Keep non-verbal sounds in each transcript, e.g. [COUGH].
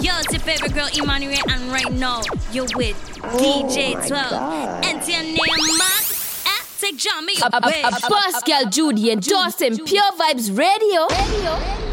Yo, it's your favorite girl, Emmanuel, and right now you're with oh DJ 12. Enter your name, Mark. Take John me away. Pascal, Judy, and Dawson, Pure Vibes Radio. Everybody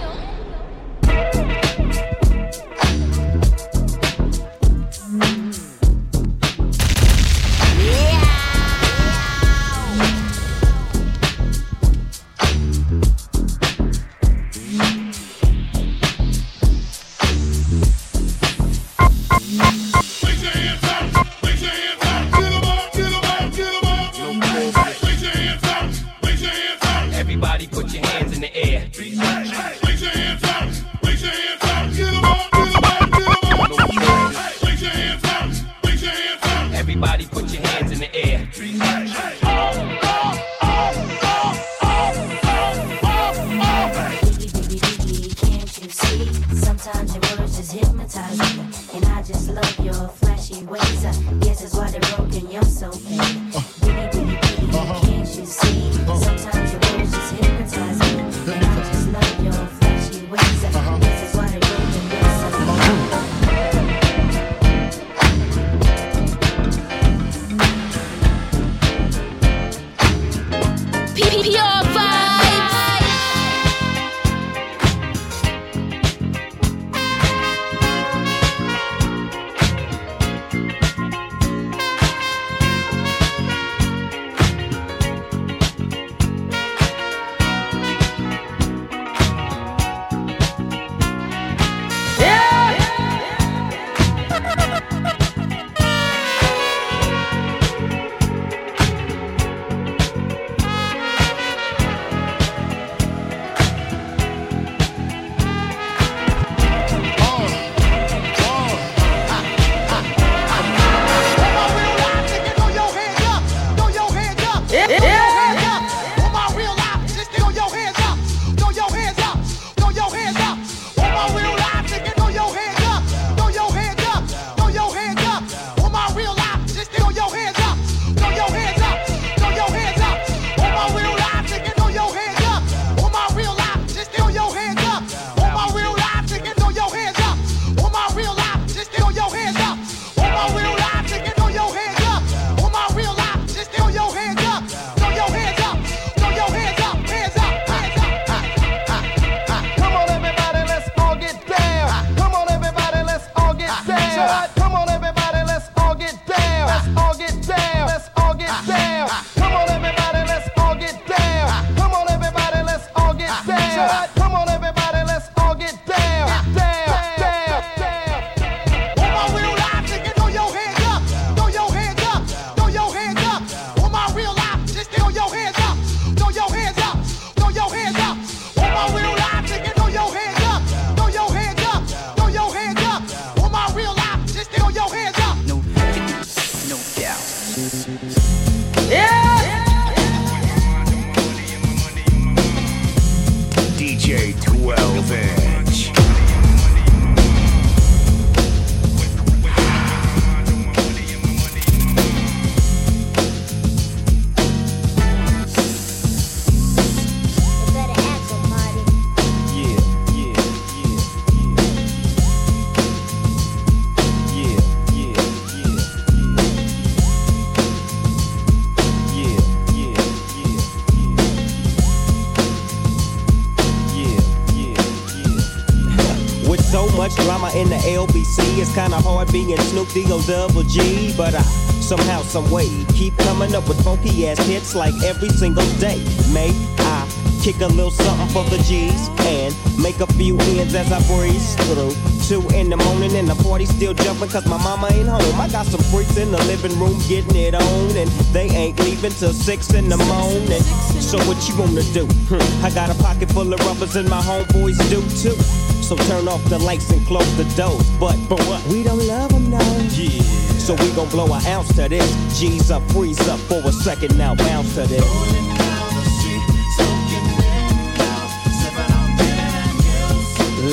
being Snoop D-O double G, but I somehow, some way keep coming up with funky ass hits like every single day. May I kick a little something for the G's and make a few ends as I breeze through. Two in the morning and the party still jumping cause my mama ain't home. I got some freaks in the living room getting it on and they ain't leaving till six in the morning. So what you wanna do? Hmm, I got a pocket full of rubbers and my homeboys do too. So turn off the lights and close the doors. But, but what? We don't love them now. Yeah. So we gon' blow an ounce to this. G's up, freeze up for a second now, bounce to this.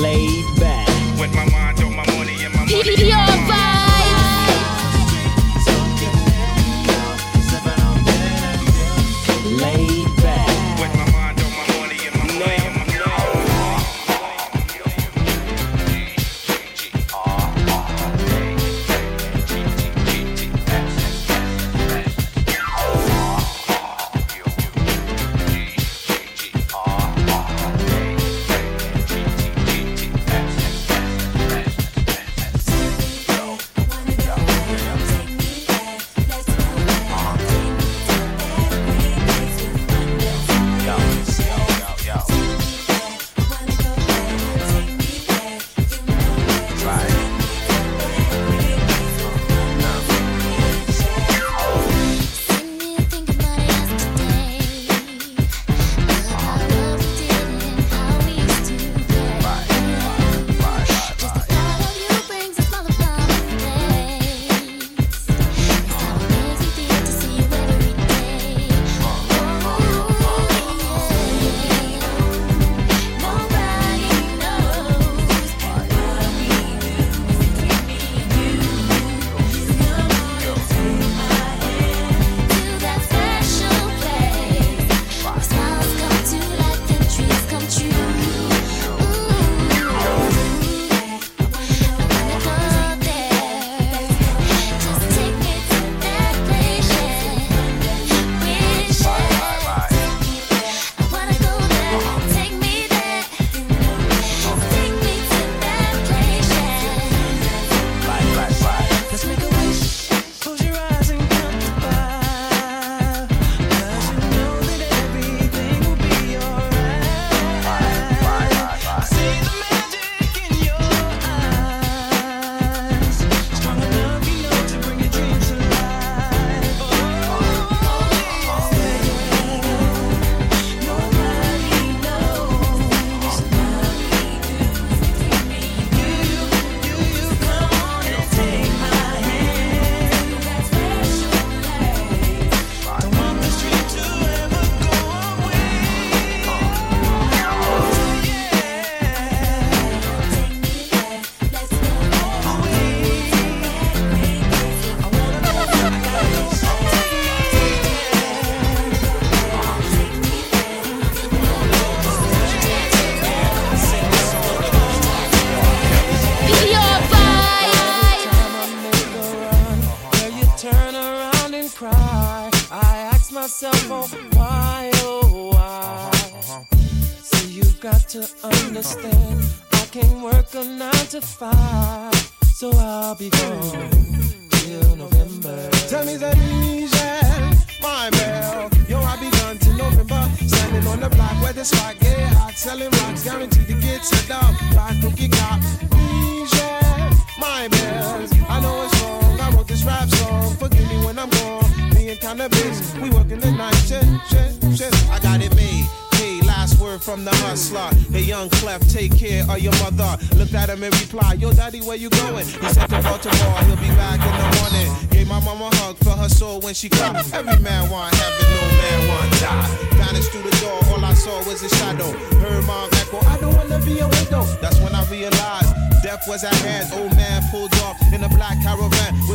Laid back. With my mind on my money and my money.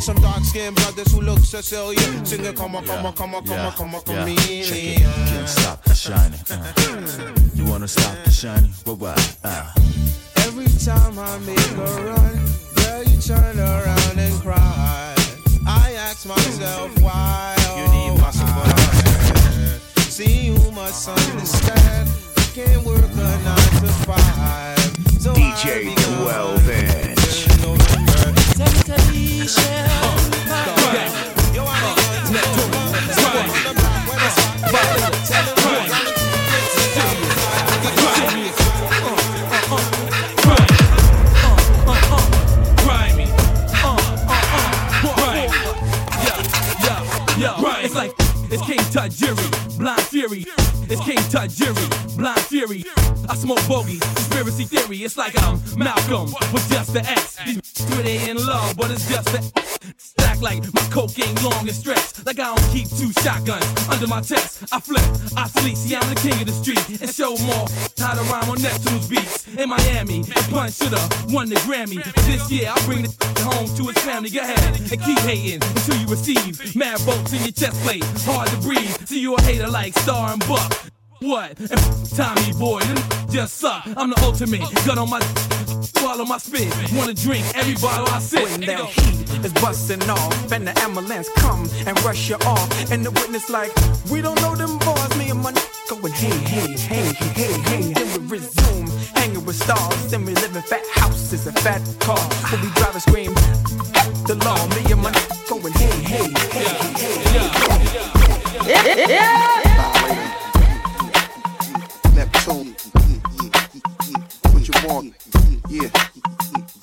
With some dark skinned brothers who look Sicilian. Singing, come on, come on, come on, come on, come on, come on, it. Can't stop the shining. Uh, you wanna stop the shining? Well, why? Uh. Every time I make a run, girl, you turn around and cry. I ask myself why. You need my support. See, you must understand. I can't work a nine to five. So DJ 12 inch. It's King Tajiri, Blind Fury. It's King Tajiri, Blind Fury. I smoke bogey, conspiracy theory. It's like I'm Malcolm with just the X. These in love, but it's just the Stack like my coke ain't long and stretched. Like I don't keep two shotguns under my chest. I flip, I sleep. See, I'm the king of the street. And show more how to rhyme on Neptune's beats. In Miami, and Pun shoulda won the Grammy. This year, I'll bring the [LAUGHS] home to his family. Go ahead and keep hating until you receive mad bolts in your chest plate. Hard to breathe. See, you a hater like Star and Buck. What? And Tommy boy, them just suck. I'm the ultimate. Gun on my swallow my spit. Wanna drink every bottle I sip. When that heat is busting off and the ambulance come and rush you off and the witness like we don't know them boys me and my n- going hey hey hey hey hey then we resume hanging with stars then we live in fat houses and fat cars but we drive and scream the law me and my n- going hey hey hey Neptune. Want? Yeah.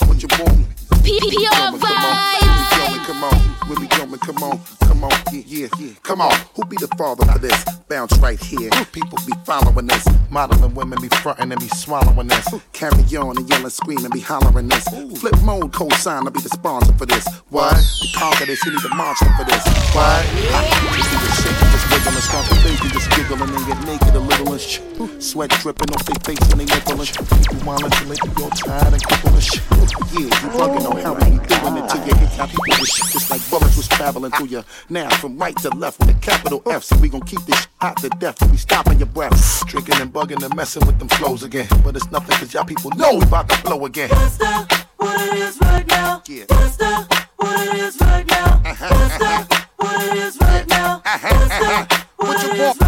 What you want? Pure vibe. Come on, when we coming, come on, come on, yeah, yeah, yeah. come on. Who be the father for this? Bounce right here. People be following this. Modeling women be fronting and be swallowing this. Carry on and yelling, screaming, be hollering this. Flip mode, co-sign to be the sponsor for this. What? To conquer this, you need a monster for this. What? Just do the shit, just wiggle and start the baby, just giggling and get naked a little and sh- Sweat dripping off their face when they nipple and sh- People wildin' till they be all tired and crippled and sh- Yeah, you bugging on how we be doing it till you hit how people with shit just like bullets was traveling through you. Now from right to left with a capital F, so we gon' keep this hot to death. We stopping your breath, drinking and bugging and messing with them flows again. But it's nothing cause y'all people know we about to blow again. That's the what it is right now. Yeah. That's the what it is right now. Uh-huh. That's the what it is right now. Uh-huh. That's the uh-huh. what it is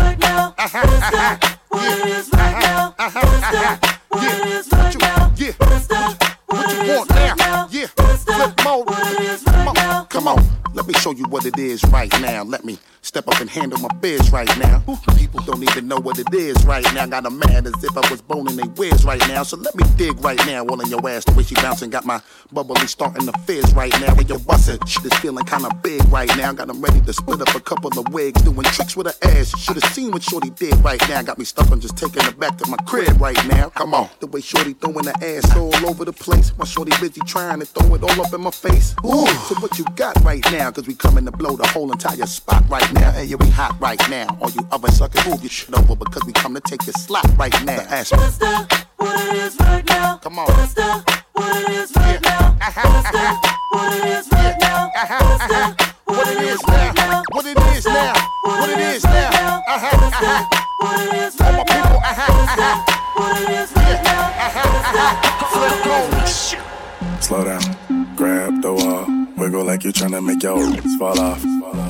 you what it is right now. Let me step up and handle my biz right now. People don't even know what it is right now. Got 'em mad as if I was boning they whiz right now. So let me dig right now. All in your ass, the way she bouncing. Got my bubbly starting to fizz right now. When you're shit is feeling kinda big right now. Got 'em ready to split up a couple of wigs. Doing tricks with her ass. Should've seen what Shorty did right now. Got me stuck on just taking her back to my crib right now. Come on. The way Shorty throwing her ass all over the place. My Shorty busy trying to throw it all up in my face. Ooh. So what you got right now? Cause we coming to blow the whole entire spot right now. Hey, yeah, we hot right now. All you other suckers, move your shit over because we come to take your slot right now. Ask me. That's the what it is right now. Come on. That's the what it is right now. That's the what it is right now. That's the What it is now? What it is now? What it is now? Uh-huh, uh-huh. what it is All my right people, now. uh-huh, uh-huh. What it is right now. Flip mode. Slow down, grab the wall, Wiggle like you're tryna make your fall off.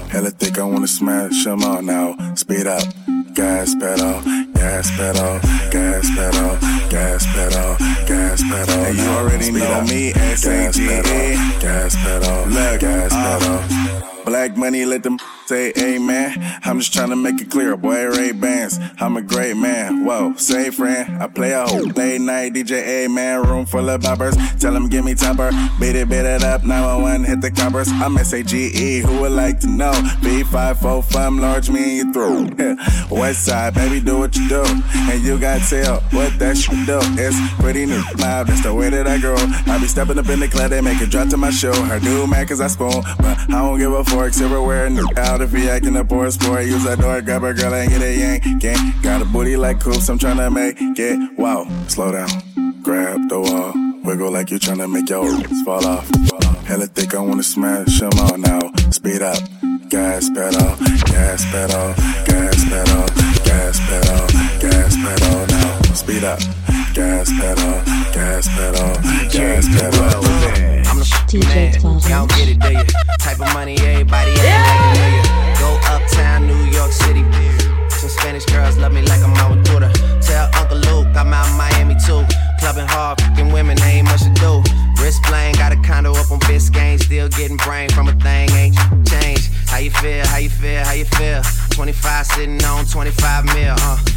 Hella thick, I wanna smash them all now. Speed up, gas pedal, gas pedal, gas pedal, gas pedal, gas pedal. And you already know me, gas S-A-G-E. pedal, gas pedal, Look, gas uh, pedal. Black money, let them say amen. I'm just trying to make it clear, boy, Ray Bans. I'm a great man. Whoa, say friend. I play a whole late night DJ, man. Room full of boppers. Tell them give me topper. Beat it, beat it up. 911, hit the coppers. I'm S-A-G-E. Who would like to know? B545, large me in your throat. [LAUGHS] West side, baby, do what you do. And you got tell what that shit do. It's pretty new. Live, that's the way that I grow. I be stepping up in the club, they make it drop to my show. Her do mad cause I spoon. But I don't give a fork, silverware, and out if he acting a poor sport. Use that door, grab a girl and get a yank. Gang. Got a booty like coops, I'm tryna make it. Wow, slow down. Grab the wall. Wiggle like you're tryna make your fall off. Hella thick, I wanna smash them all now. Speed up. Gas pedal, gas pedal, gas pedal, gas pedal, gas pedal now. Speed up. Gas pedal, gas pedal, gas pedal. I'm man. Y'all get it, do you? Type of money everybody ain't yeah. like Go uptown, New York City. Some Spanish girls love me like I'm Aventura. Tell Uncle Luke I'm out in Miami too. Clubbing hard, fucking women, ain't much to do. Wrist playing, got a condo up on Biscayne. Still getting brain from a thing, ain't changed. How you feel? How you feel? How you feel? 25 sitting on 25 mil. Uh,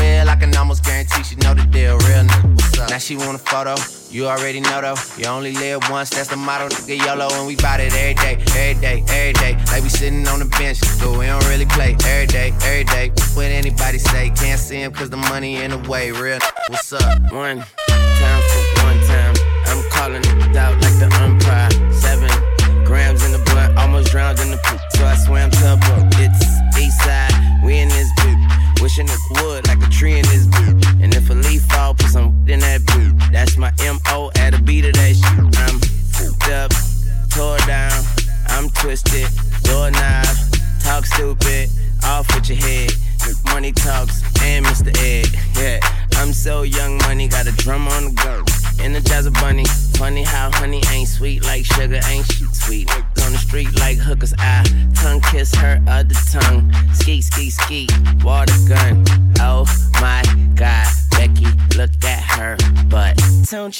I can almost guarantee she know the deal. Real nigga, what's up? Now she want a photo. You already know though. You only live once, that's the motto. Nigga YOLO, and we bout it every day, every day, every day. Like we sitting on the bench, but we don't really play every day, every day. What anybody say, can't see him cause the money in the way. Real what's up? One time for one time. I'm calling it out like the umpire.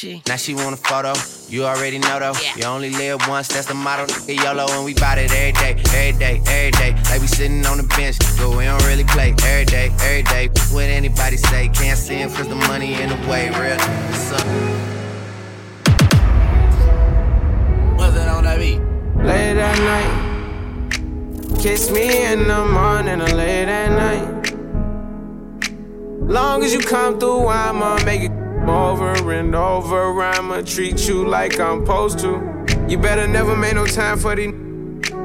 Don't she? Now she want a photo. You already know though. You only live once, that's the motto. Nigga YOLO, and we bout it every day, every day, every day. Like we sitting on the bench, but we don't really play every day, every day. What anybody say, can't see him cause the money in the way. Real, what's up? What's that on that beat? Late at night. Kiss me in the morning or late at night. Long as you come through, I'ma make it over and over. I'ma treat you like I'm supposed to. You better never make no time for these.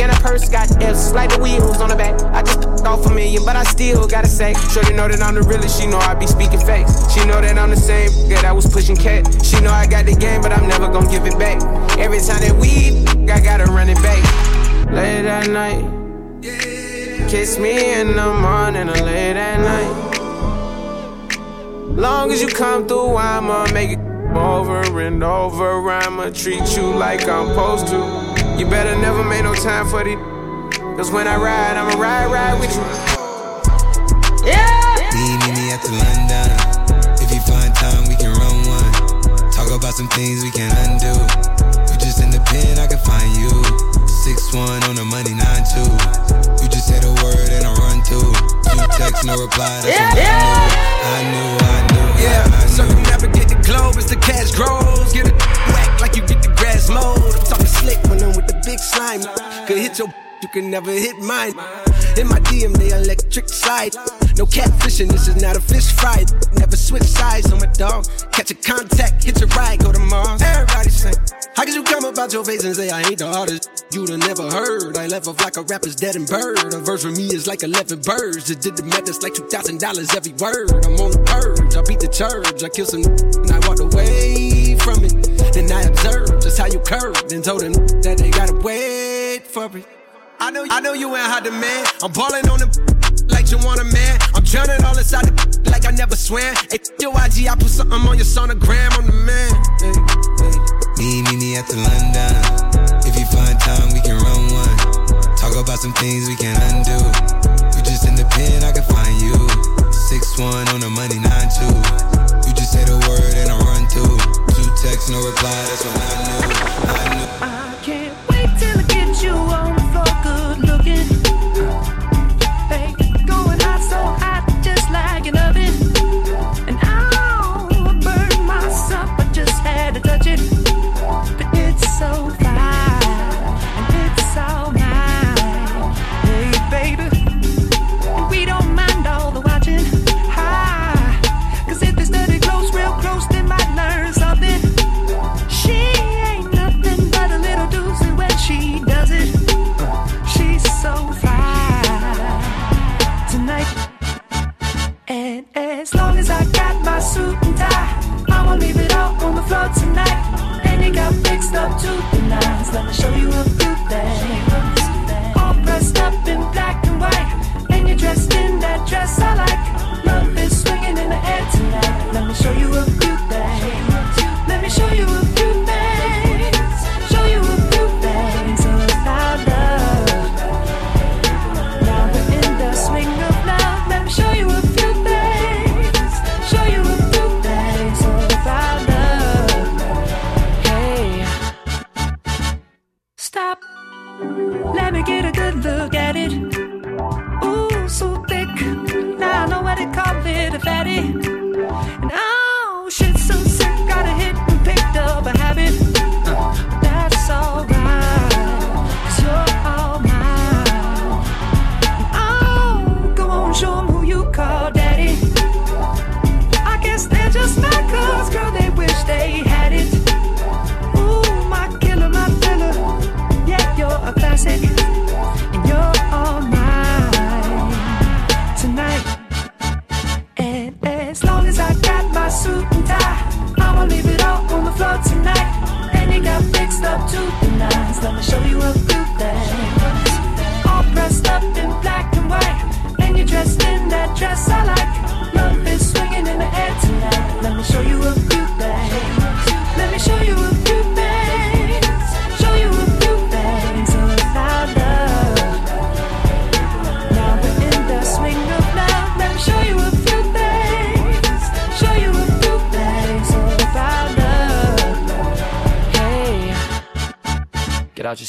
And a purse got F's, like the wheels on the back. I just off a million, but I still gotta say. Shorty know that I'm the realest, she know I be speaking facts. She know that I'm the same that I was pushing cat. She know I got the game, but I'm never gonna give it back. Every time that we, I gotta run it back. Late at night. Kiss me in the morning or late at night. Long as you come through, I'ma make it over and over. I'ma treat you like I'm supposed to. You better never make no time for the. Cause when I ride, I'ma ride, ride with you. Yeah! Need me after London. If you find time, we can run one. Talk about some things we can undo. You just in the pen, I can find you. 6-1 on the money, 9-2. You just say the word and I run to. Two texts, no reply, that's yeah, yeah. I knew, I knew. Yeah, circumnavigate the globe as the cash grows. Get a whack like you get the grass mowed. I'm talking slick when I'm with the big slime. Could hit your, you can never hit mine. In my DM, they electric side. No catfishing, this is not a fish fry. Never switch sides on my dog. Catch a contact, hit a ride, go to Mars. Everybody sing. How could you come about your face and say I ain't the hardest? You'd have never heard. I left off like a rapper's dead and bird. A verse for me is like 11 birds. Just did the math, it's like $2,000 every word. I'm on the purge, I beat the church. I killed some and I walked away from it. Then I observed just how you curved and told them that they gotta wait for it. I know, I know you ain't hot demand. I'm balling on them like you want a man. I'm drowning all inside the [LAUGHS] like I never swam. Hey, your IG, I put something on your sonogram. I'm the man. Hey, hey. Me, me, me at the London. If you find time, we can run one. Talk about some things we can undo. You just in the pen, I can find you. Six one on the money, nine two. You just say the word and I run through. Two texts, no reply. That's when I knew. I knew. I can't wait till I get you on as long as I got my suit and tie, I'ma leave it all on the floor tonight. And it got fixed up to the nines. Let me show you a few things.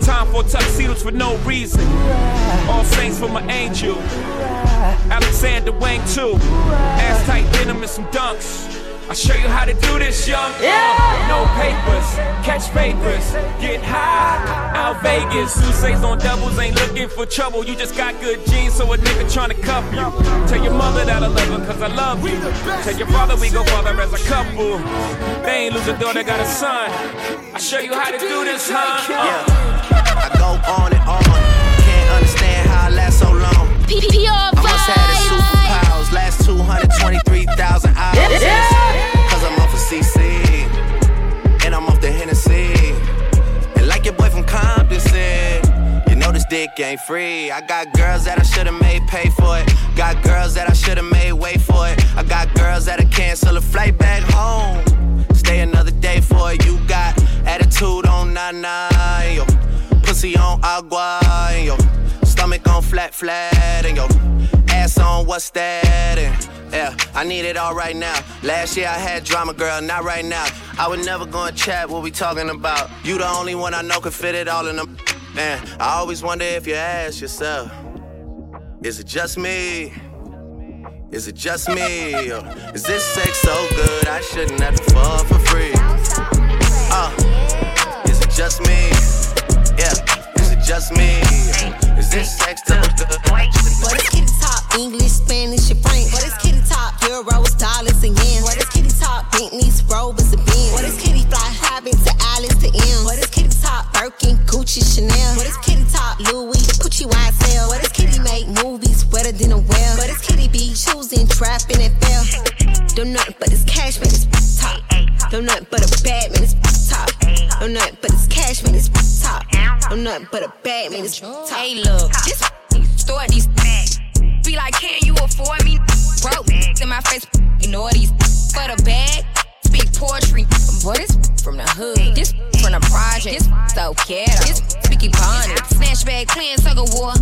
Time for tuxedos for no reason. All saints for my angel. Alexander Wang too. Ass tight denim and some dunks. I'll show you how to do this, young. Yeah. No papers, catch papers, get high. Out Vegas, Sousa's on doubles, ain't looking for trouble. You just got good genes, so a nigga tryna cuff you. Tell your mother that I love her, cause I love you. Tell your father we go father as a couple. They ain't lose a daughter, got a son. I'll show you how to do this, huh? Uh. Go on and on. Can't understand how I last so long. I must have the superpowers. Last 223,000 hours. Cause I'm off of CC. And I'm off the Hennessy. And like your boy from Compton said, you know this dick ain't free. I got girls that I should've made pay for it. Got girls that I should've made wait for it. I got girls that'll cancel a flight back home. Stay another day for it. You got attitude on nine yo. Pussy on agua, and yo. Stomach on flat, flat, and yo. Ass on, what's that? And yeah, I need it all right now. Last year I had drama, girl, not right now. I would never go and chat what we talking about. You the only one I know can fit it all in them. Man, I always wonder if you ask yourself, is it just me? Is it just me? Or is this sex so good I shouldn't have to fall for free? Uh, is it just me? Yeah, is it just me? Is this sex so good? What is kitty top? English, Spanish, and French. What is kitty talk? Euros, dollars, and yen. What is kitty top? Bentleys, Rovers, and Benz. What is kitty fly? Hobbit to Alice to M. What is kitty talk? Birkin, Gucci, Chanel. What is kitty talk? Louis, Gucci, YSL. What is kitty make movies wetter than a well? What is kitty be choosing, trapping, and fail? Don't nothing but this cash, man, it's top. Don't nothing but a bad man, it's top. Don't nothing but this cash, man, it's top. Don't nothing but a bad man, it's top. Hey, look, this store these bags. be like, can you afford me? Broke in my face, this speaky pond, snatch bag, playing tug of war,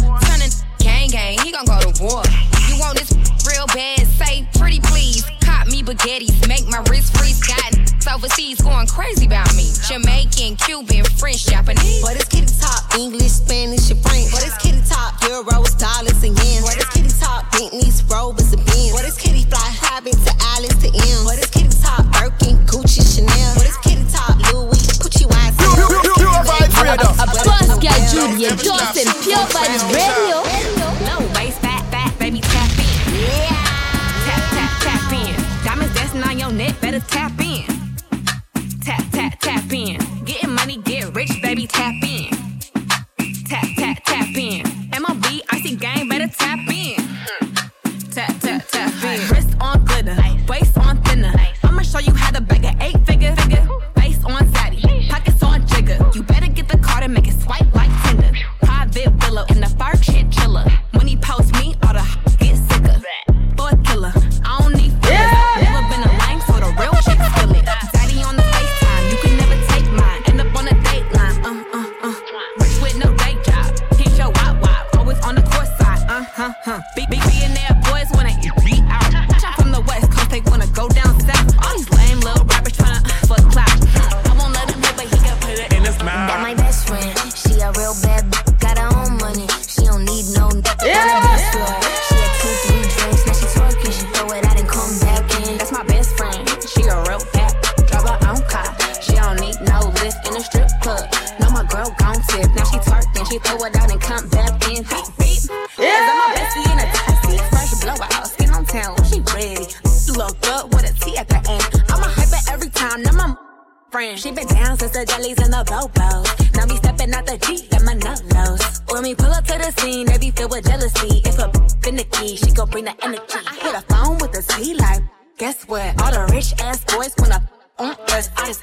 my. When we pull up to the scene, they be filled with jealousy. If a finicky, she gon' bring the energy. I hit a phone with a T like, guess what? All the rich ass boys wanna on us. I just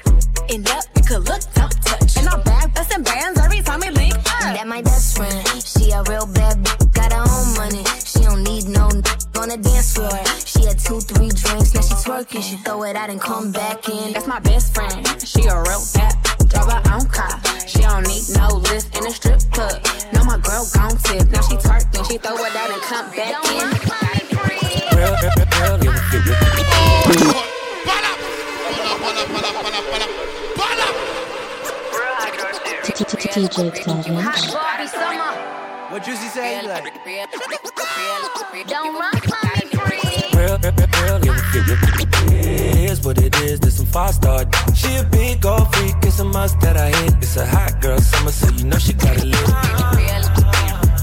end up, you could look, don't touch. And I'm back, bustin' bands every time we link up. That my best friend, she a real bad b- got her own money. She don't need no n- on the dance floor. She had two, three drinks, now she twerking. She throw it out and come back in. That's my best friend. She a real bad. Drive her own car. No, my girl gon' tip. Now she twerking. She throw it out and come back in. DJ Clavin. What Juicy say? Like, Don't run from me, Real, real, real, real, It is what it is, this some five star. She a big gold freak, it's a must that I hit. It's a hot girl summer, so you know she got it lit.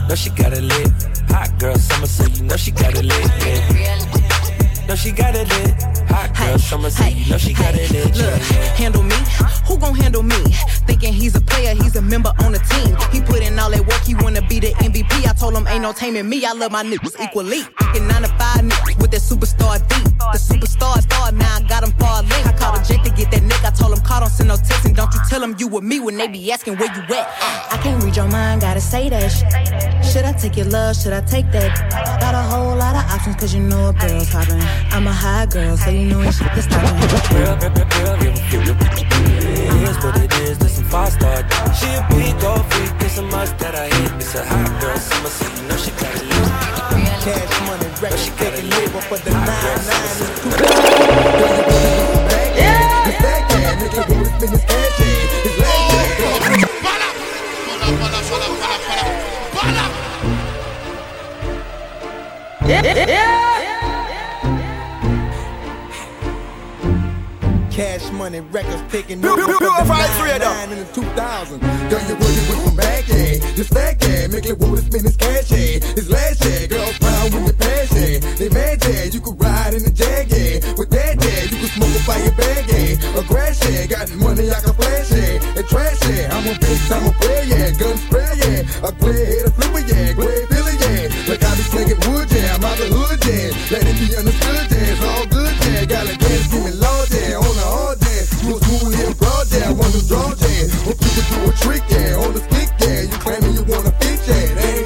Know she got it lit. Hot girl summer, so you know she got it lit. Yeah. Know she got it lit. Hot girl summer, so you know she got it lit. Look, handle me. Who gon' handle me? Thinking he's a player, he's a member on the team. He put in all that work, he wanna be the MVP. I told him ain't no taming me. I love my niggas equally. Fucking nine to five niggas with that superstar beat. The superstar star, now I got him far link. I called a jet to get that nigga. I told him call, don't send no text, and don't you tell him you with me when they be asking where you at. I can't read your mind, gotta say that shit. Should I take your love? Should I take that? Got a whole lot of options, cause you know a girl's hopping. I'm a high girl, so you know ain't shit to stop me. Girl, girl, give a few. It is what it is, this some five star. She a big old freak, it's a must that I hit. It's a hot girl summer, so you know she got it lit. Cash money, record, she got it lit, but for the nine girl, is too bad. Yeah, yeah, it's Yeah, yeah. Cash money records picking up. Purified freedom. In the 2000. Girl, you working with my back, yeah. This fact, yeah. Make it wood, spend his cash, yeah. His last, yeah. Girl, proud with your passion. Yeah. They mad, yeah. You could ride in the jag, yeah. With that, yeah. You could smoke a fire bag, yeah. A grass, yeah. Got money, I can flash, yeah. And trash, yeah. I'm a bitch, I'm a player, yeah. Gun spray, yeah. A clear head, a flipper, yeah. Gray filler, yeah. Like I be slinging wood, yeah. I'm out the hood, yeah. Let it be understood, yeah. It's all good, yeah. Got a gas, give me law, yeah. On the all day. You was cool here, broad there, Want to draw there. Hope you could do a trick yeah. on the stick yeah. You claiming you wanna fit yeah.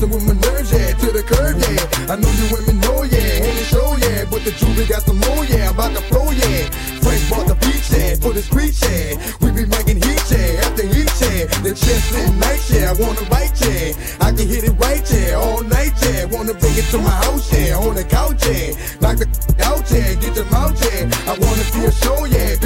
dancing with my nerves, yeah. To the curb, yeah. I know you women know, yeah. And the show, yeah. But the jewelry got some more, yeah. About to flow, yeah. Frank bought the beach, yeah. For the street, yeah. We be making heat, yeah. After heat, yeah. The chest and night, yeah. I wanna bite, yeah. I can hit it right, yeah. All night, yeah. Wanna bring it to my house, yeah. On the couch, yeah. Knock the [LAUGHS] out, yeah. Get your mouth, yeah. I wanna see a show, yeah.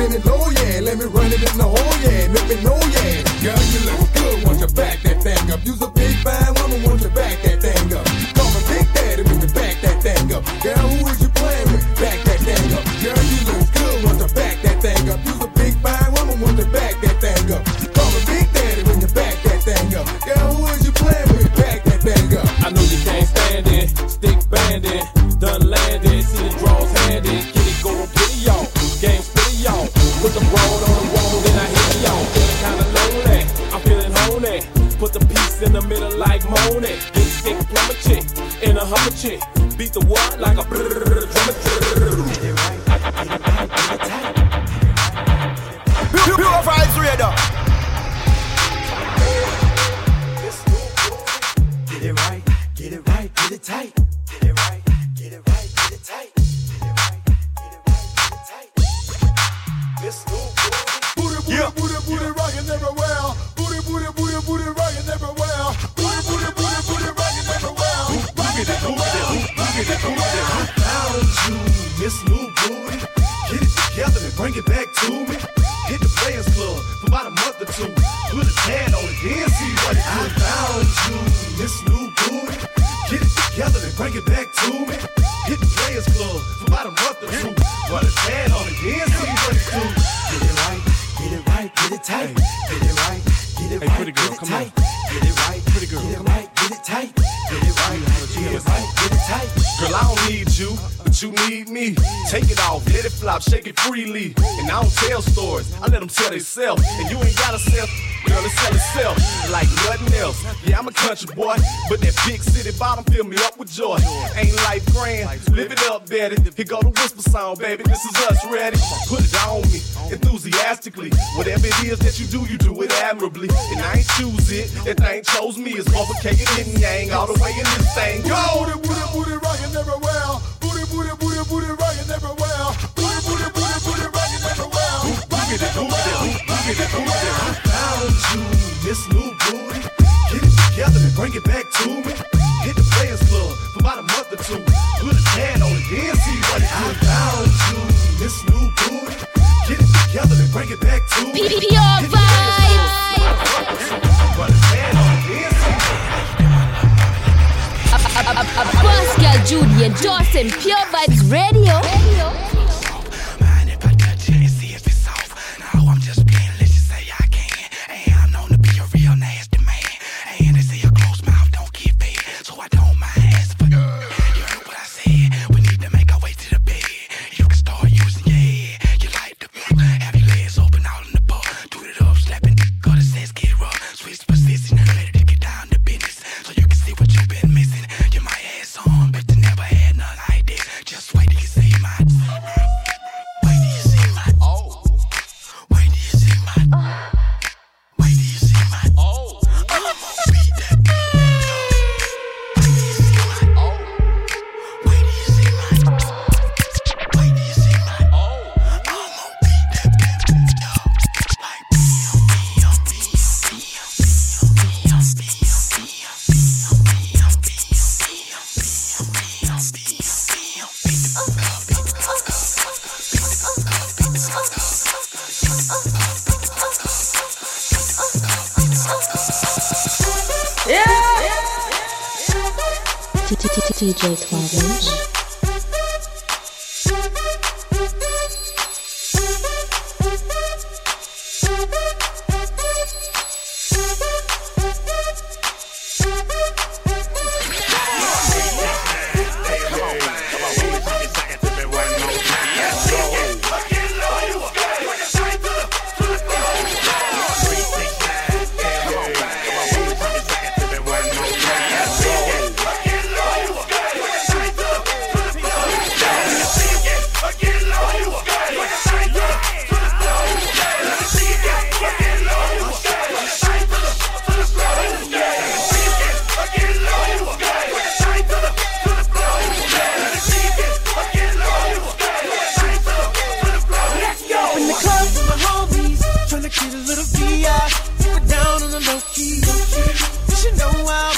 Put the road on the wall, then I hit y'all. Feeling kinda lonely, I'm feeling lonely. Put the piece in the middle like Monet. Get sick, plumber chick, in a hummer chick. Beat the what like a brrrr drummer chick. Here go the whisper sound, baby. This is us ready. Put it on me enthusiastically. Whatever it is that you do, you do it admirably. And I ain't choose it. That thing chose me. It's overcake and yang all the way in this thing. Go Dawson, Pure Vibes Radio. you know I'll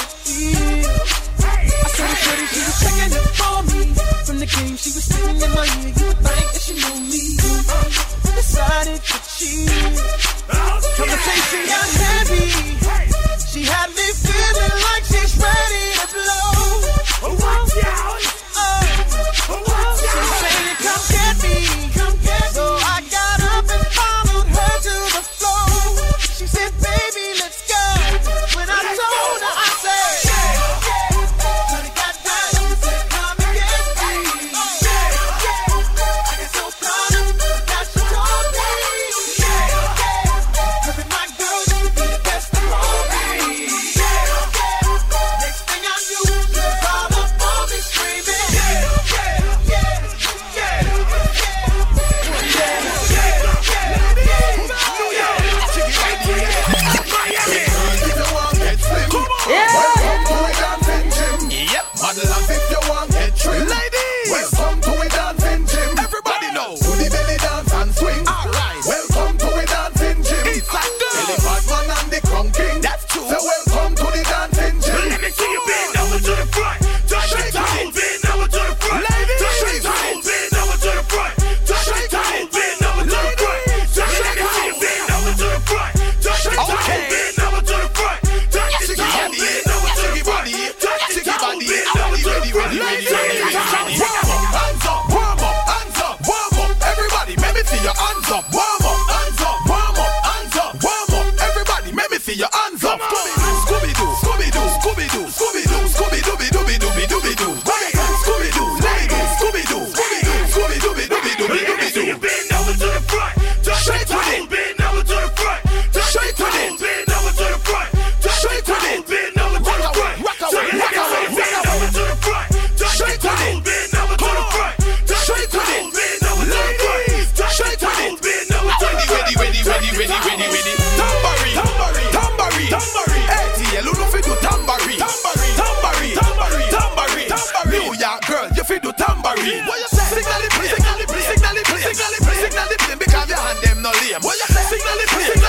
ready, ready, ready. Tambari, tambari, tambari, tambari. ATL, you fit do tambari, tambari, tambari, tambari, tambari, tambari. New York girl, you fit do tambari. What you say? Signal it, signal it, signal it, signal it, signal it, because your hand them no lame. What you say? Signal it, signal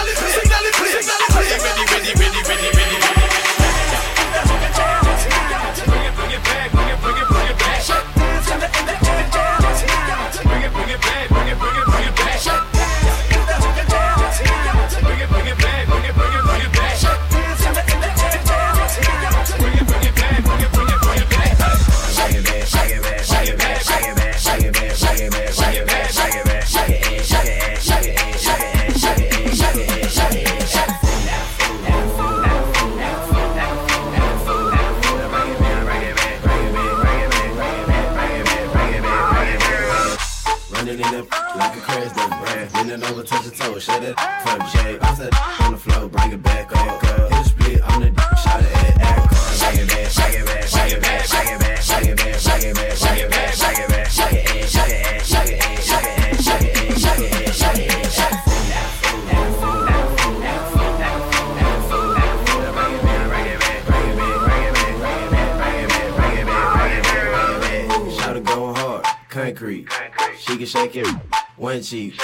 one cheek.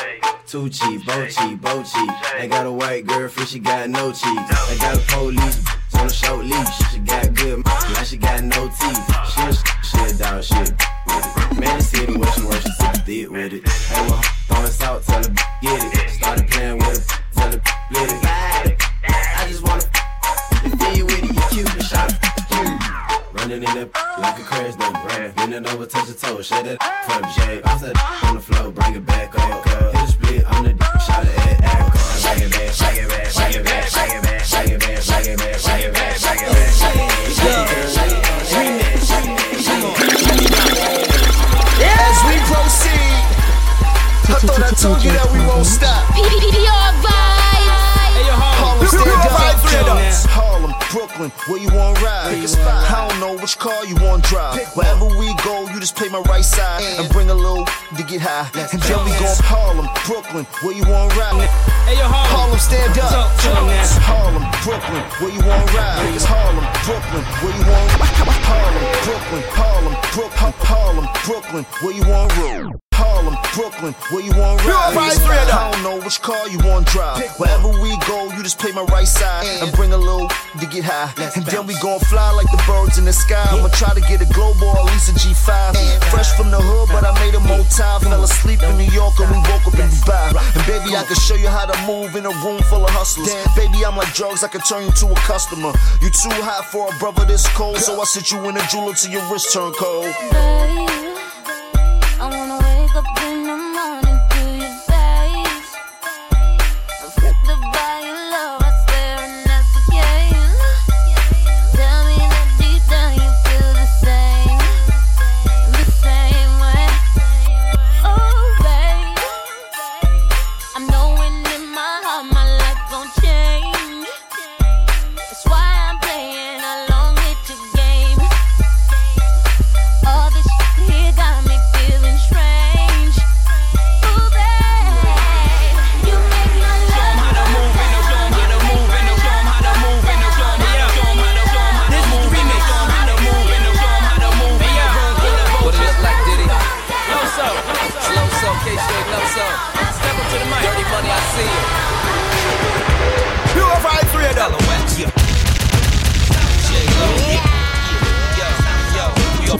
Two cheek, both cheek, both cheek. I got a white girlfriend, she got no cheeks. I got a police on a short leash. She got good, now she got no teeth. She shit, dog, shit with it. Man, see me what she worth, she said thick with it. Hey, well, throwing salt, tell her get it. Started playing with it, tell her get it. I just wanna feel with you cute, and. Running in it like a crash, no brand. Bending over, touch your toe, shut it from jam. Told you that we won't stop. Harlem, stand up. Harlem, Brooklyn, where you want to ride? Pick a spot. I don't know which car you want to drive. Wherever we go, you just play my right side and bring a little to get high. And then we go Harlem, Brooklyn, where you want to ride? Hey, yo, Harlem, stand up. Harlem, Brooklyn, where you want ride? It's Harlem, Brooklyn, where you want Harlem, Brooklyn, Harlem, Brooklyn, Harlem, Brooklyn, where you want roll? Harlem, Brooklyn, where you want to ride? I don't know which car you want drive. Wherever we go, you just play my right side and bring a little to get high. And then we gon' fly like the birds in the sky. I'ma try to get a global or at least a G5. Fresh from the hood, but I made a more time. Fell asleep in New York and we woke up in Dubai. And baby, I can show you how to move in a room full of hustlers. Baby, I'm like drugs, I can turn you to a customer. You too hot for a brother this cold, so I sit you in a jeweler till your wrist turn cold. I wanna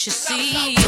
what you see.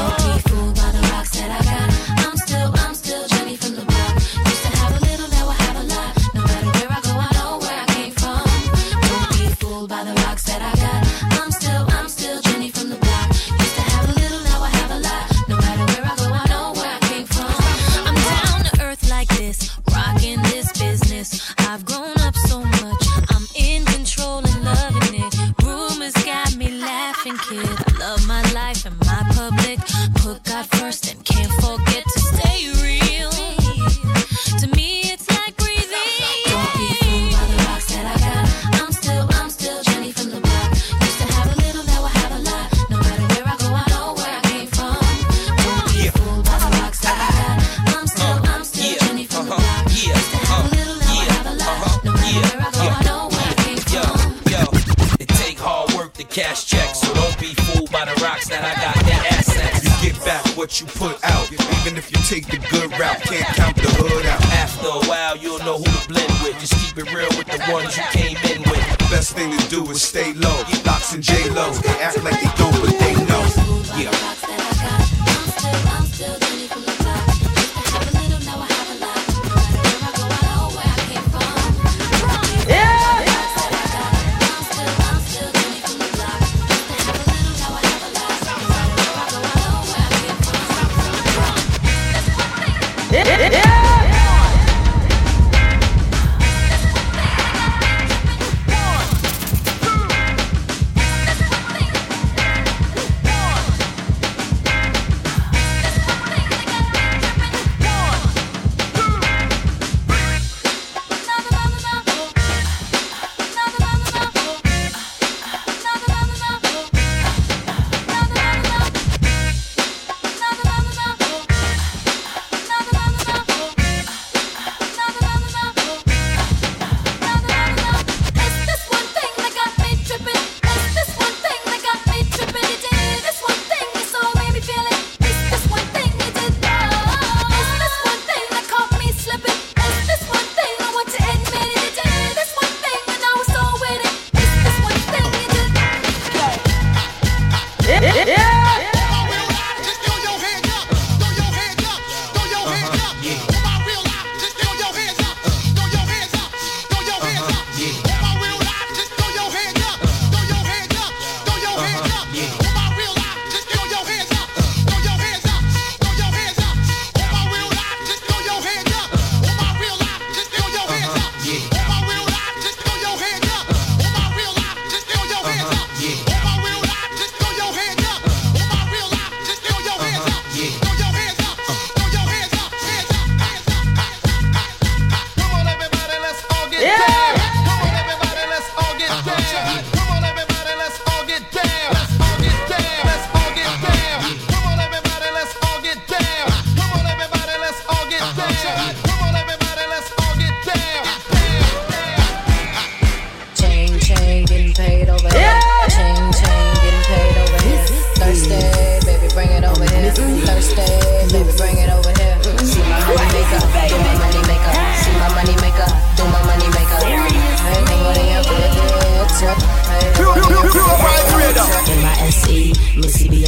yeah.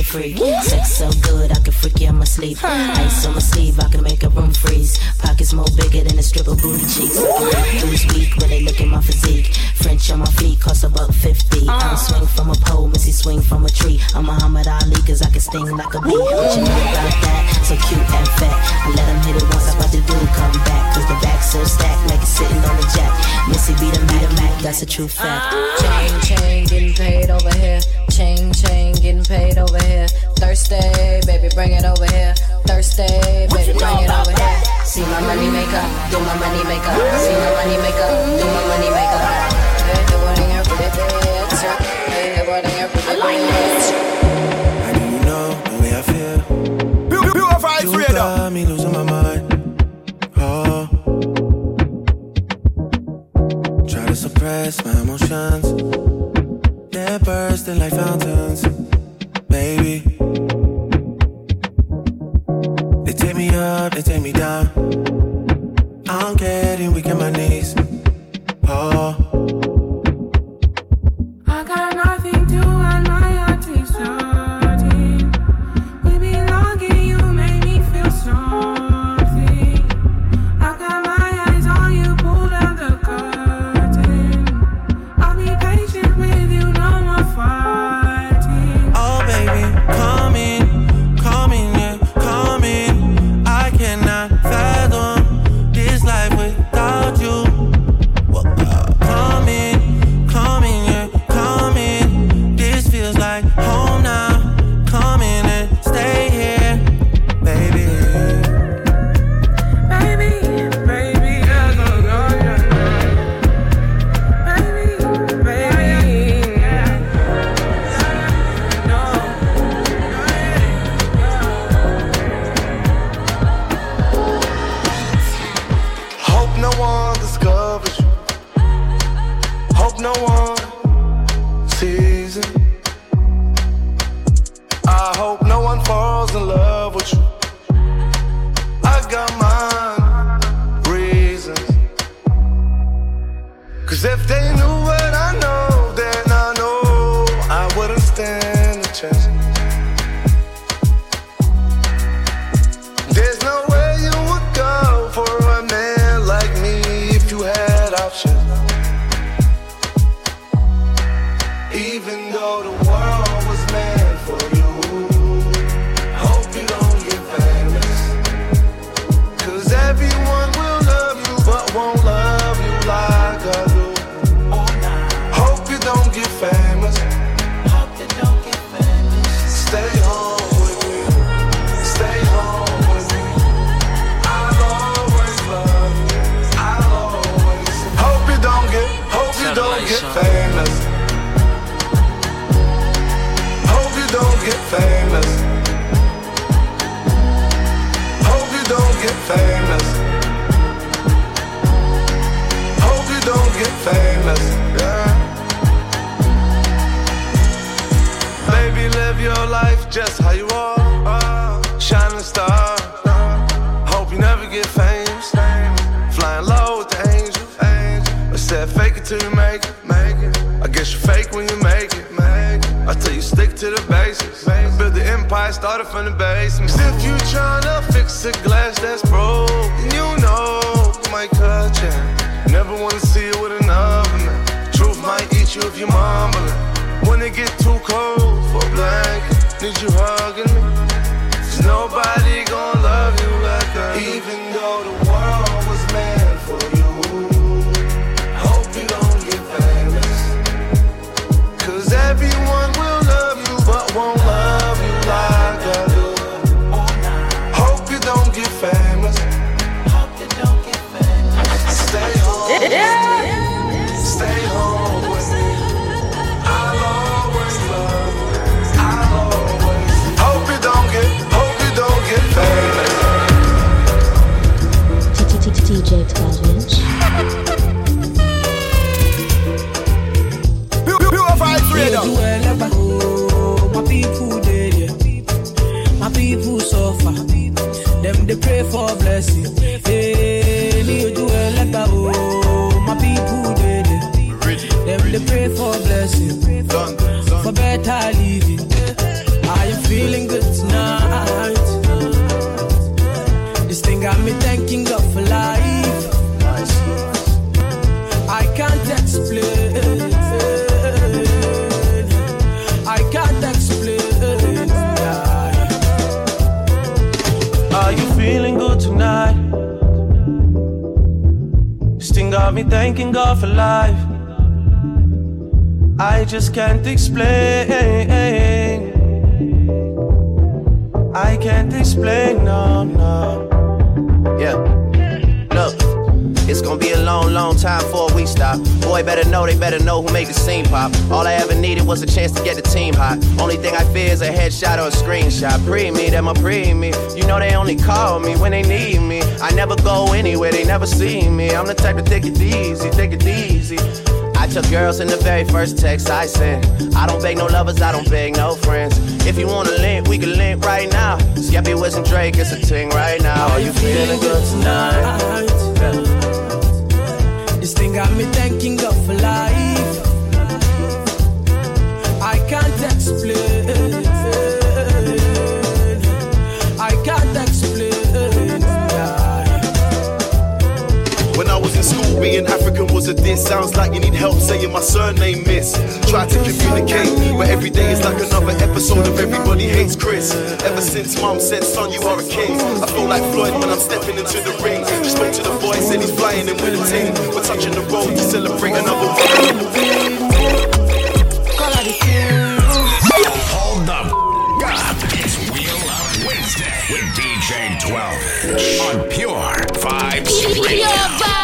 freak. Sex so good, I can freak you in my sleep. Ice on my sleeve, I can make a room freeze. Pockets more bigger than a strip of booty cheeks. Who's weak when they look at my physique. French on my feet cost about fifty. I don't swing from a pole, Missy swing from a tree. I'm Muhammad Ali, cause I can sting like a bee. What you know about that? So cute and fat. I let him hit it once, I'm 'bout to do come back. Cause the back's so stacked, like it's sitting on the jack. Missy be the, be Mac, that's a true fact. Chain, chain, getting paid over here. Chain, chain, getting paid over here. Thursday, baby, bring it over here. Thursday, baby, bring it over here. See my money maker, do my money maker. See my money maker, do my money maker. I like this. And you know the way I feel. Beautiful, You got me losing my mind. Oh. Try to suppress my emotions. Bursting like fountains, baby. They take me up, they take me down. I'm getting weak in my knees. Oh. one discovers you. Hope no one never see me. I'm the type to take it easy, take it easy. I took girls in the very first text I sent. I don't beg no lovers, I don't beg no friends. If you wanna link, we can link right now. Skepta, West, and Drake, it's a ting right now. Are you feeling good tonight? This thing got me thanking God for life. African was a diss. Sounds like you need help saying my surname, miss. Try to communicate, but every day is like another episode of Everybody Hates Chris. Ever since mom said, son, you are a king. I feel like Floyd when I'm stepping into the ring. Just spoke to the boy, said he's flying in with a team. We're touching the road to celebrate another win. Hold the f- up. It's Wheel Up Wednesday with DJ 12 on Pure Vibes Radio.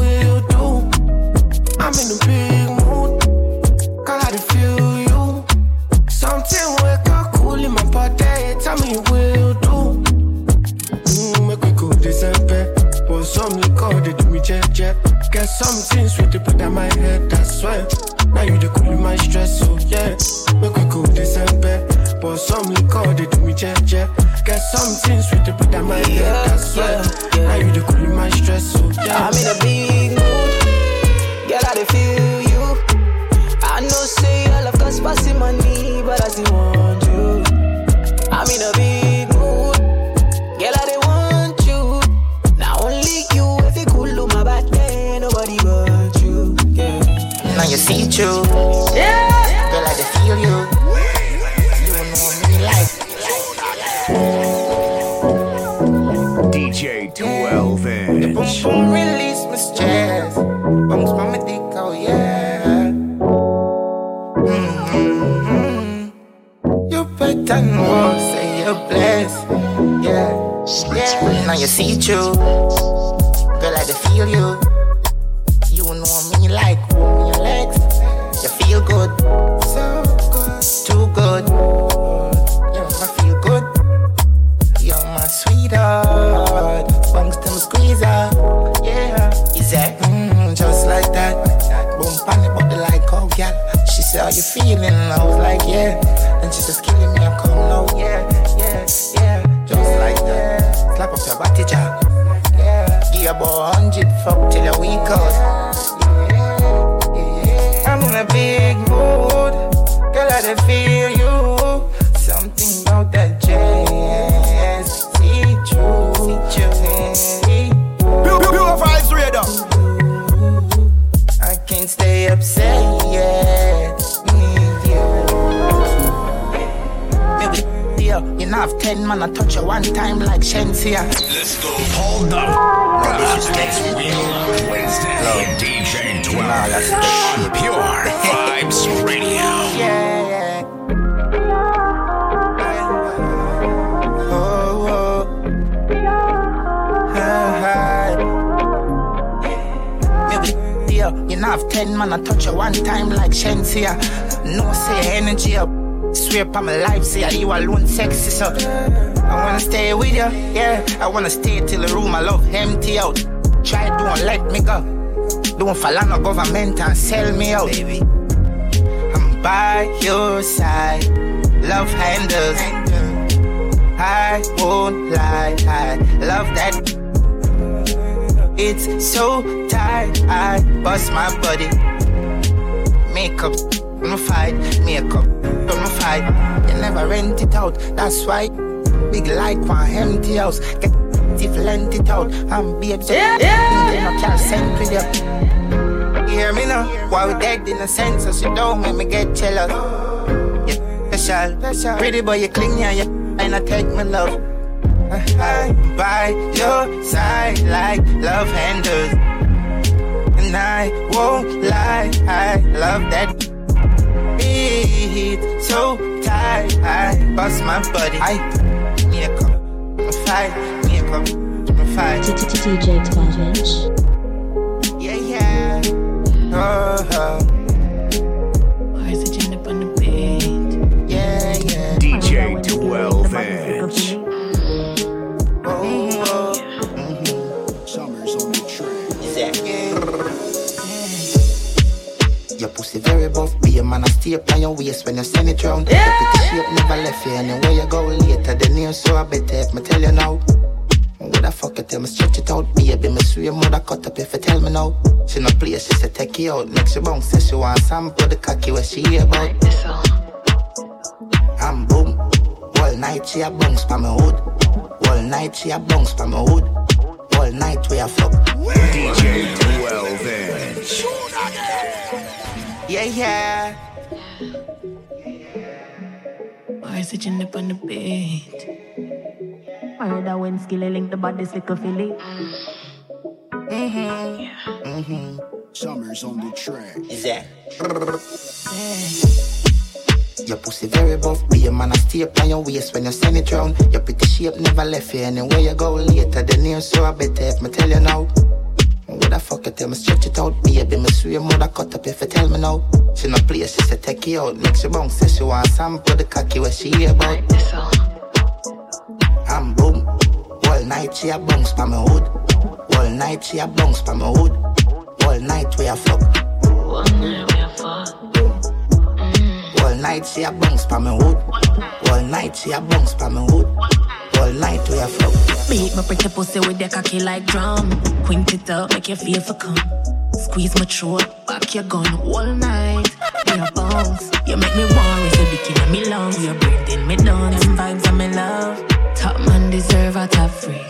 Get something sweet to put on my head, I swear. Now you the cool my stress, so yeah. Make we go December. Pour some liquor, they do me jet jet. Get something sweet to put on my head, I swear. Now you the cool my stress, so yeah. I'm in a big mood. Girl, I dey feel you. I know say all of us passing money, but I still want you. I'm in a big You see through. Yeah. Girl, I dey feel you. You know me like. DJ 12 inch. Boom, release my stress. Bounce my dick, oh yeah. Mm-hmm. You better say you're blessed. Yeah. Yeah. Now you see through. Girl, I dey feel you. You good. So good. Too good. One time like Shensia. No say energy up. Swear upon my life, say you alone sexy, so I wanna stay with you, yeah. I wanna stay till the room I love empty out. Try don't let me go. Don't fall on the government and sell me out, baby. I'm by your side, love handles. I won't lie, I love that. It's so tight, I bust my body. Don't makeup, don't fight. You never rent it out, that's why. Big like one empty house, get if lent it out. I'm babes, yeah, yeah. They no care sent with you. Hear me now, why we dead in a sense, so you don't make me get jealous. Yeah, special, pretty boy, you cling yeah, you and I take my love. I by your side like love handles. And I won't lie, I love that I bust my body. I me a cup, fight, me a cup, fight. DJ 12 inch. Yeah, yeah. Oh, oh. Your pussy very buff, be a man, I stay up on your waist when you send it round. Yeah. Your pretty shape never left you anywhere you go later. The news so I better if me tell you now. What the fuck you tell me stretch it out, baby? Me swear mother cut up if you tell me now. She no play, she say take you out, Next you bounce. Say she want some, sample the cocky where she hear about. I'm boom. All night she a bounce pa me hood. All night she a bounce pa me hood. All night we a fuck. DJ 12 inch. Yeah, yeah. Where's the gin up on the bed? I heard that when skilly link the body's like a filly. Mm-hmm. Mm-hmm. Summers on the track. Is that? Your pussy very buff, be a man, I stay up on your waist when you send it round. Your pretty shape never left you anywhere you go later. The news so I better if me tell you now. What the fuck you tell me stretch it out, baby? Me swear mother cut up if you tell me now. She no play, she say take you out, make you bounce. Say she want sample the cocky where she hear about. I'm boom. All night she a bounce pa me hood. All night she a bounce pa me hood. All night we a fuck. All night she a bounce pa me hood. All night she a bounce pa me hood. All night we a fuck. Beat my pretty pussy with your cocky like drum. Quint it up, make you feel for come. Squeeze my throat, back your gun all night. We a bounce. You make me raise the dick in me lungs. You're breathing me down. Them vibes of me love. Top man deserve a top freak.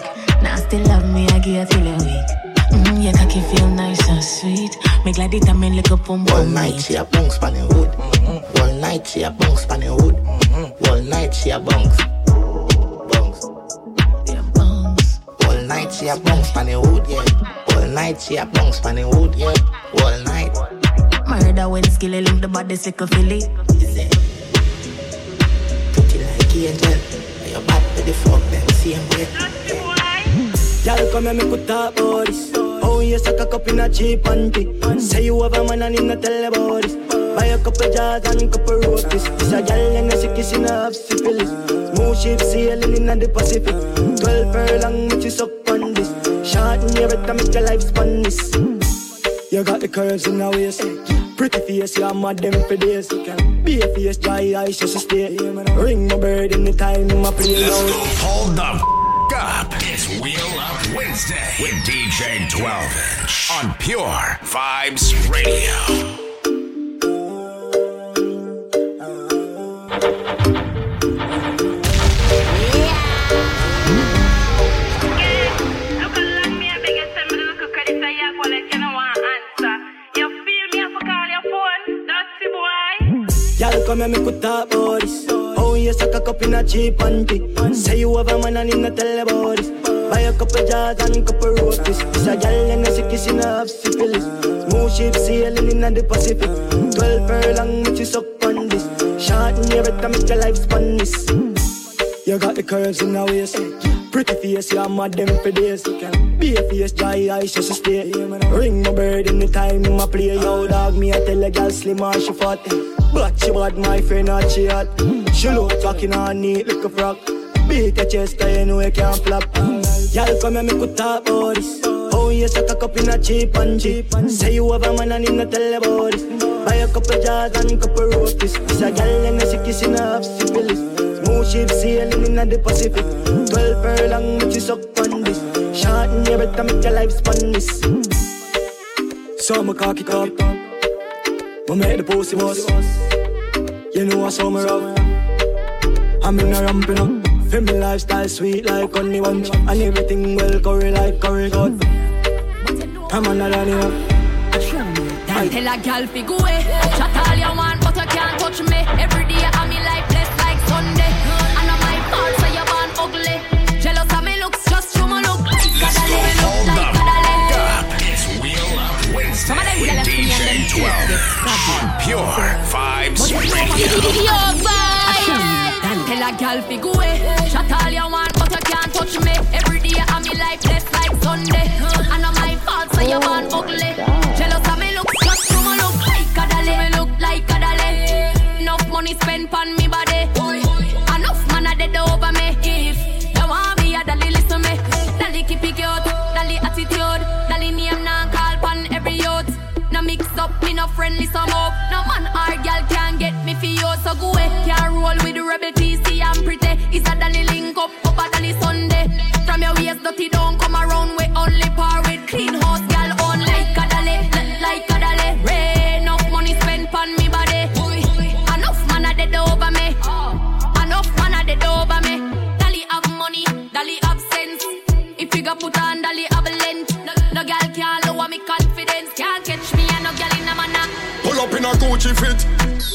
Nasty love me, I give you till you weak. Mm, your cocky feel nice and sweet. Make like it, I mean, lick up on All night she a bounce pa the hood. Mm, mm, mm. All night she a bounce pa the hood. Mm-hmm. All night she a bounce. Bounce. All night she a bounce pa the hood, yeah. All night she a bounce pa the hood, yeah. All night. Murder when skilly link the body's like a filly. Pretty like angel. Your bad with the fuck them same way. Y'all come and make we talk about this. Oh, you suck a cup in a cheap panty. Say you have a man and him not tell about this. Buy a couple jars and a couple roasties. This a gal and a sick kissing half syphilis. Smooth ship sailing in the Pacific. Twelve furlong, which is up on this. Short in your better make your life span this. You got the curves in the waist. Pretty face, you're mad them for days. Be a face, dry eyes, just stay. Ring my bird in the time my play Let's go. Hold the f- up. It's Wheel Up Wednesday with DJ 12 inch on Pure Vibes Radio. Come and make we talk about. Oh, you suck a cup in a cheap panty. Say you have a man and him not tell about. Buy a couple jars and couple roasties. This a gal and a sick kissing half syphilis. Smooth ship sailing in the Pacific. Twelve furlong, make you suck on this. Short in your better make your life span this. You got the curves in the waist. Pretty face, you're mad them for days. Be a face, dry eyes, just stay. Ring my bird in the time my play. Yo, dog, me, I tell a girl slim or she fat. But she bad, my friend, not she hot. She look talking on neat like a frog. Beat your chest, I know you can't flop. Y'all come and make we talk about this. Oh, you suck a cup in a cheap and cheap. Say you have a man and him not tell about this. Buy a couple jars and couple roasties. This a gal and a sick kissing half syphilis. Smooth ship sailing in the Pacific. Twelve furlong, make you suck on this. Short in your better make your life span this. So my cocky cup. We make the pussy boss. You know I saw me rough. I'm in a ramping up. Feel me lifestyle sweet like honey bunch. And everything well curry like curry cut. I'm on that enough. Tell a gal fi go away. On Pure Vibes Radio. Yo, bye. Tell a gal fi go away. Chat all you want, but you can't touch me. Every day I'm me life blessed like Sunday. And I'm my fault, so you born ugly. Jealous of me looks, just show me look like Kadale. Me look like Kadale. Enough money spent on me body. Enough man a dead over me. If you want me, a dolly listen me. Dolly keep it cute, dolly attitude, dolly name now call pon every youth. No mix up, me no friendly some up. Dirty don't come around. We only par with clean house, girl on like a dolly, like a dolly. Rain, enough money spent pon me body. Enough man a dead over me. Enough man a dead over me. Dolly have money, dolly have sense. If you go put on dolly have length. No, no girl can't lower me confidence. Can't catch me and no girl in a manna. Pull up in a Gucci fit.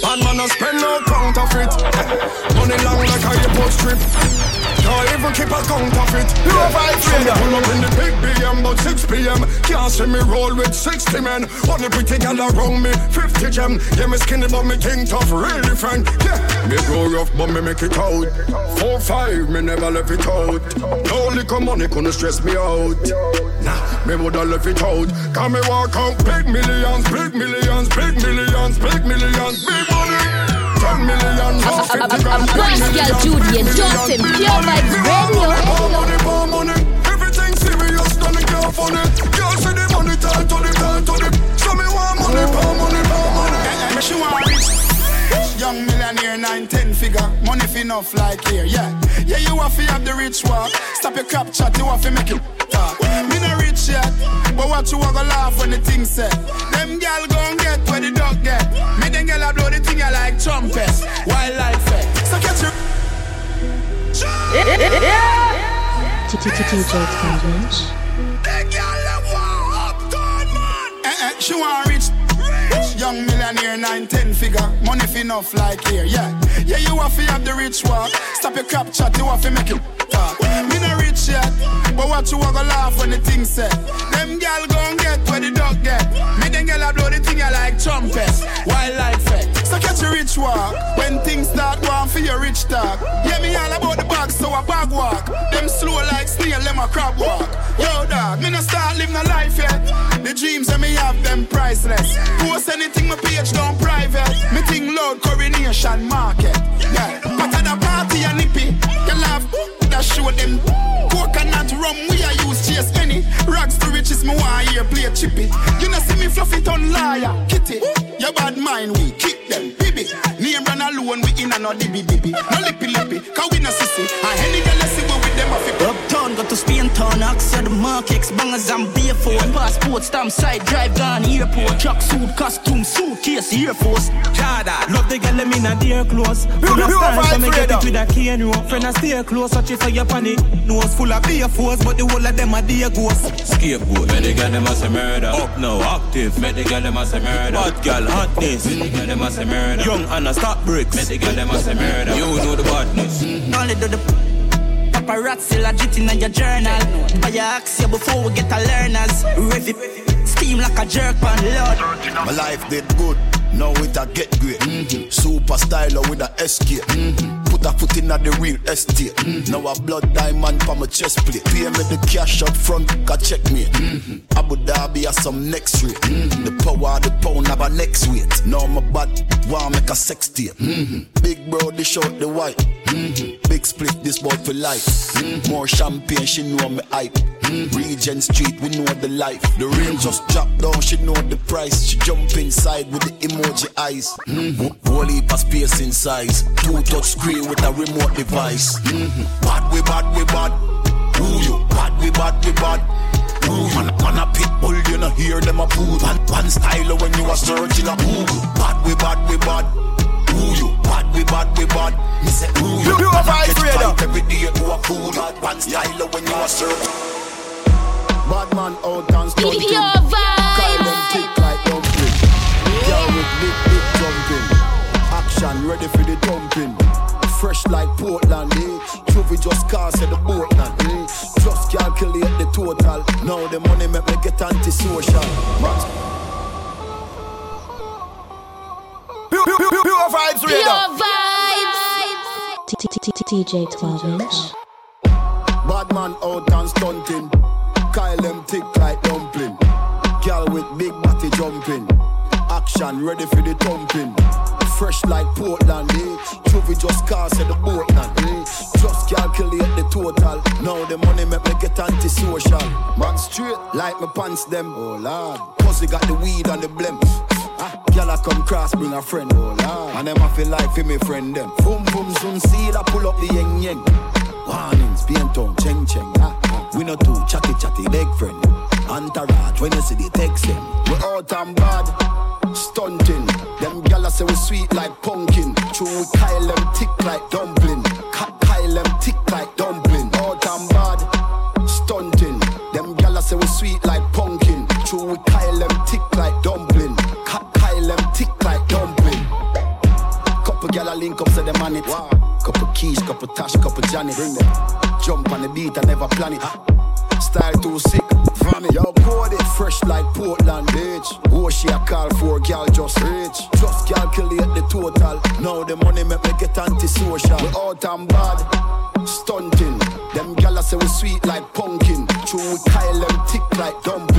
Bad man a spend no counterfeit. [LAUGHS] Money long like a airport strip. Can't even keep a counterfeit. Pure vibes radio. Pull up in the big BM, but 6 p.m. Can't see me roll with 60 men. Only pretty gal around me, 50 gem. Yeah, me skinny, but me king tough, really friend. Yeah, me grow rough, but me make it out. Four five, me never left it out. No liquor money couldn't stress me out. Nah, me woulda left it out. Can me walk out big millions, big millions, big millions, big millions, big. Ten grand, big Pascal Judy and Justin, Pure. Vibes Radio. money, money. Everything serious, turn turn me money, money. Me she want. Young millionaire, nine, ten figure. Money fi enough like here, yeah. Yeah, you have to have the rich walk. Stop your crap chat, you have to make it talk. Me no rich yet, but what you want to laugh when the thing set. Them gal gon' get where the dog get. Me them gal blow the thing I like trumpets. Wildlife effect. So catch your. DJ 12 inch. Eh, she want rich. Young millionaire, nine, ten figure. Money fi enough like here, yeah. Yeah, you have to have the rich walk. Stop your crap chat, you have to make it talk. Me no rich yet, but what you to laugh when the thing set. Them gal gon' get where the dog get. Me then gal a blow the thing I like trumpets. Wildlife effect. So catch a rich walk. When things start going for your rich talk. Yeah, me all about the bag, so I bag walk. Them slow like snail, them a crab walk. Yo, dog, me no start living no life yet. The dreams that me have, them priceless. Post anything my page down private. Me think loud coronation market. Yeah, but at the party and nippy, you laugh. That show them coconut rum we a use chase any rags to riches, me want here play chippy. You know see me fluffy ton liar, kitty. Your bad mind we kick them, baby. Name run alone, we in a no dibby dibby. No lippy lippy, cause we no sissy. And any girl see we them off it. Uptown, got to Spain town, Oxford, the markets, bangers and beer phone. Passport, stamp, side, drive, gone, airport. Truck suit, costume, suitcase, Air Force. Jada, love the girl, them in a dear clothes. Full of style, so me get it with a cane rope. Friend, I stay close, watch it for your panic. Nose full of beer force, but the whole of them are dear ghosts. Scapegoat, make the girl them a say murder. Oh. Up now, active, make the girl them a say murder. Bad girl, hotness, make the girl them a say murder. Young Anna, stop bricks, make the girl them a say murder. You know the badness. Mm-hmm. Only do the paparazzi legit in your journal. Buy your here before we get a learners. Rev it, steam like a jerk lord. My life did good, now it a get great. Mm-hmm. Super styler with a escape. Mm-hmm. Put a foot in the real estate. Mm-hmm. Now a blood diamond for my chest plate. Pay me the cash up front, got check me. Mm-hmm. Abu Dhabi has some next rate. Mm-hmm. The power of the pound have a next weight. Now my bad, want make a sex tape. Mm-hmm. Big bro, they short the white. Mm-hmm. Big split, this boy for life. Mm-hmm. More champagne, she know me hype. Mm-hmm. Regent Street, we know the life. The rain just drop down, she know the price. She jump inside with the emoji eyes. Mm-hmm. Whole heap of space in size. Two touch screen with a remote device. Mm-hmm. Bad we bad we bad. Who you? Bad we bad we bad. Man, man a pit bull, you know hear them a poo. One, one style when you are searching a poo. Bad we bad we bad. Who you? Bad we bad we bad. Me say who you? You a vibe radar. Every day you a fool. One style when you are searching. Bad man out and stunting. Your vibe. Call them tick like dumpling. Girl with big, big jumping. Action ready for the dumping. Fresh like Portland, eh? Juvie just cast at the boat now, eh? Just calculate the total. Now the money make me get antisocial. Man, Pure, pure, pure, pure vibes Pure radar. vibes. DJ 12 inch. Bad man out and stunting. Kyle them tick like dumpling. Girl with big body jumping. Action ready for the thumping. Fresh like Portland, eh? Juvie just cast at the boat now, eh? Just calculate the total. Now the money make me get antisocial. Man straight like my pants them. Oh lord. Pussy got the weed and the blem. Ah, girl I come cross bring a friend. Oh lord. And them I feel like for me friend them. Boom boom soon seal I pull up the yeng yeng. Warnings, paint tongue, cheng cheng. Ah. We no too chatty chatty big friend. Entourage when you see the text them. We out and bad, stunting. Them gyal say we sweet like pumpkin. True Kyle them tick like dumpling. Ka- Kyle them tick like them. Jump on the beat, I never plan it. Style too sick, vomit. Yo, code it fresh like Portland, bitch. Who she a call for, girl just rich. Just calculate the total. Now the money make me get antisocial. We out and bad, stunting. Them gyal say we sweet like pumpkin. True, we Kyle them tick like dumpling.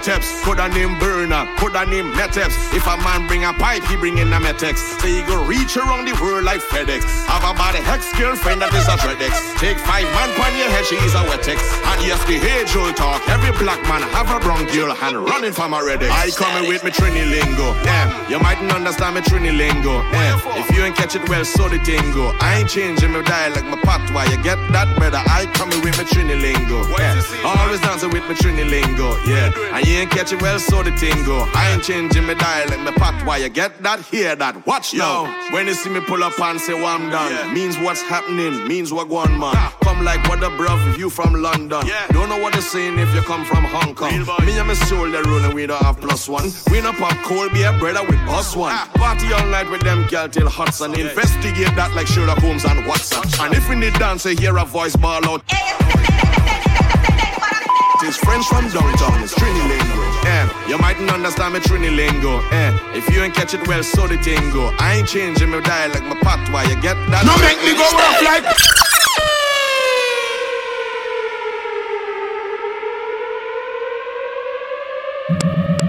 Yeteps, coulda name Burner, coulda name Meteps. If a man bring a pipe, he bring in a Metex. So you go reach around the world like FedEx. Have a body hex girlfriend that is a Dreadex. Take five man pon your head, she is a Wetex. And yes, the age old talk. Every black man have a bronchial and running from a Redex. I coming with me Trini lingo. Yeah, you mightn't understand me Trini lingo. Yeah, if you ain't catch it well, so the tingo. I ain't changing my dialect, my patois. You get that better? I coming with me Trini lingo. Yeah, always dancing with me Trini lingo. Yeah, and you ain't catch it well, so the thing go. I ain't changing my dialect, my why You get that? Hear that? Watch now. When you see me pull up and say, well, I'm done, means what's happening, means what going man. Come like what the bruv, if you from London. Yeah. Don't know what they're saying if you come from Hong Kong. Me and my soul, they rule and we don't have plus one. We no pop cold beer, brother, with boss one. Party all night with them girl till Hudson. Investigate that like Sherlock Holmes and Watson. And if we need dance, I hear a voice ball out. It's French from downtown, it's Trini lingo. Yeah, you mightn't understand me Trini lingo. Yeah, if you ain't catch it well, so the tingo. I ain't changing my dialect, my patois. You get that? No make me go rough like.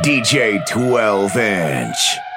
DJ 12 inch.